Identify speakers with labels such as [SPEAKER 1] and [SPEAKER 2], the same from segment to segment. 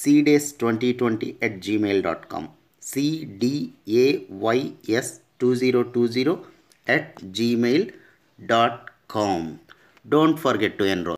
[SPEAKER 1] cdays2020 at gmail.com cdays2020 at gmail.com don't forget to enroll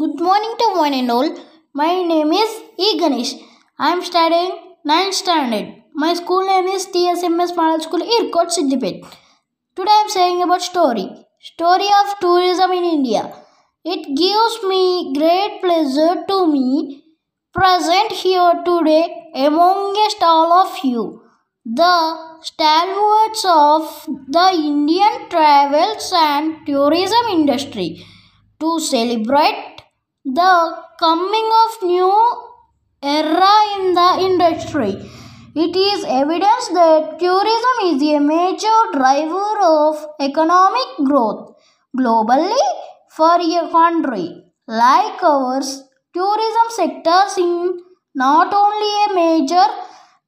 [SPEAKER 2] Good morning to one and all. My name is E. Ganesh. I am studying 9th standard. My school name is TSMS Model School, Erkot, Siddipet. Today I am saying about story. Story of tourism in India. It gives me great pleasure to me present here today amongst all of you. The stalwarts of the Indian travels and tourism industry to celebrate the coming of new era in the industry. It is evidence that tourism is a major driver of economic growth globally for a country like ours. Tourism sectors in not only a major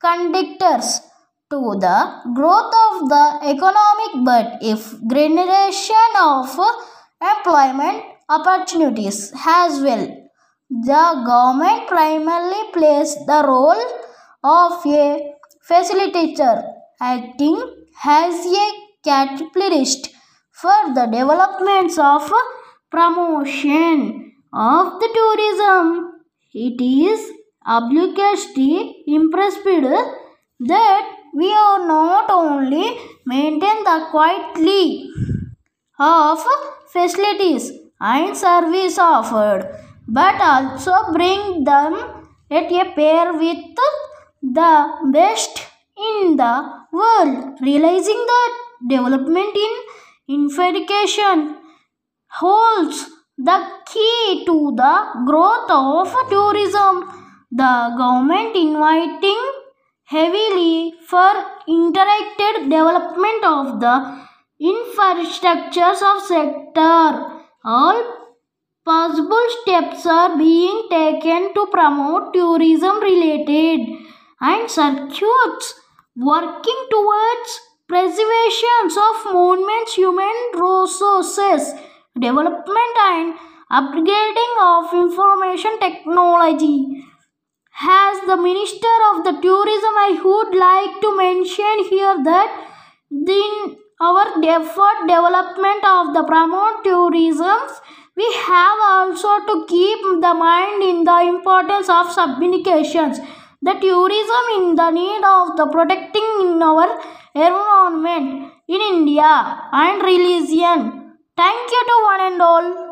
[SPEAKER 2] conductors to the growth of the economic but if generation of employment opportunities as well. The government primarily plays the role of a facilitator acting as a catalyst for the developments of promotion of the tourism. It is obligatory impressed that we are not only maintain the quality of facilities and service offered but also bring them at a pair with the best in the world realizing that development in information holds the key to the growth of tourism. The government inviting heavily for interacted development of the infrastructures of sector. All possible steps are being taken to promote tourism related and circuits working towards preservation of monuments human resources development and upgrading of information technology. As the minister of the tourism i would like to mention here that in our effort development of the promote tourism we have also to keep the mind in the importance of communications the tourism in the need of the protecting in our environment in india and religion thank you to one and all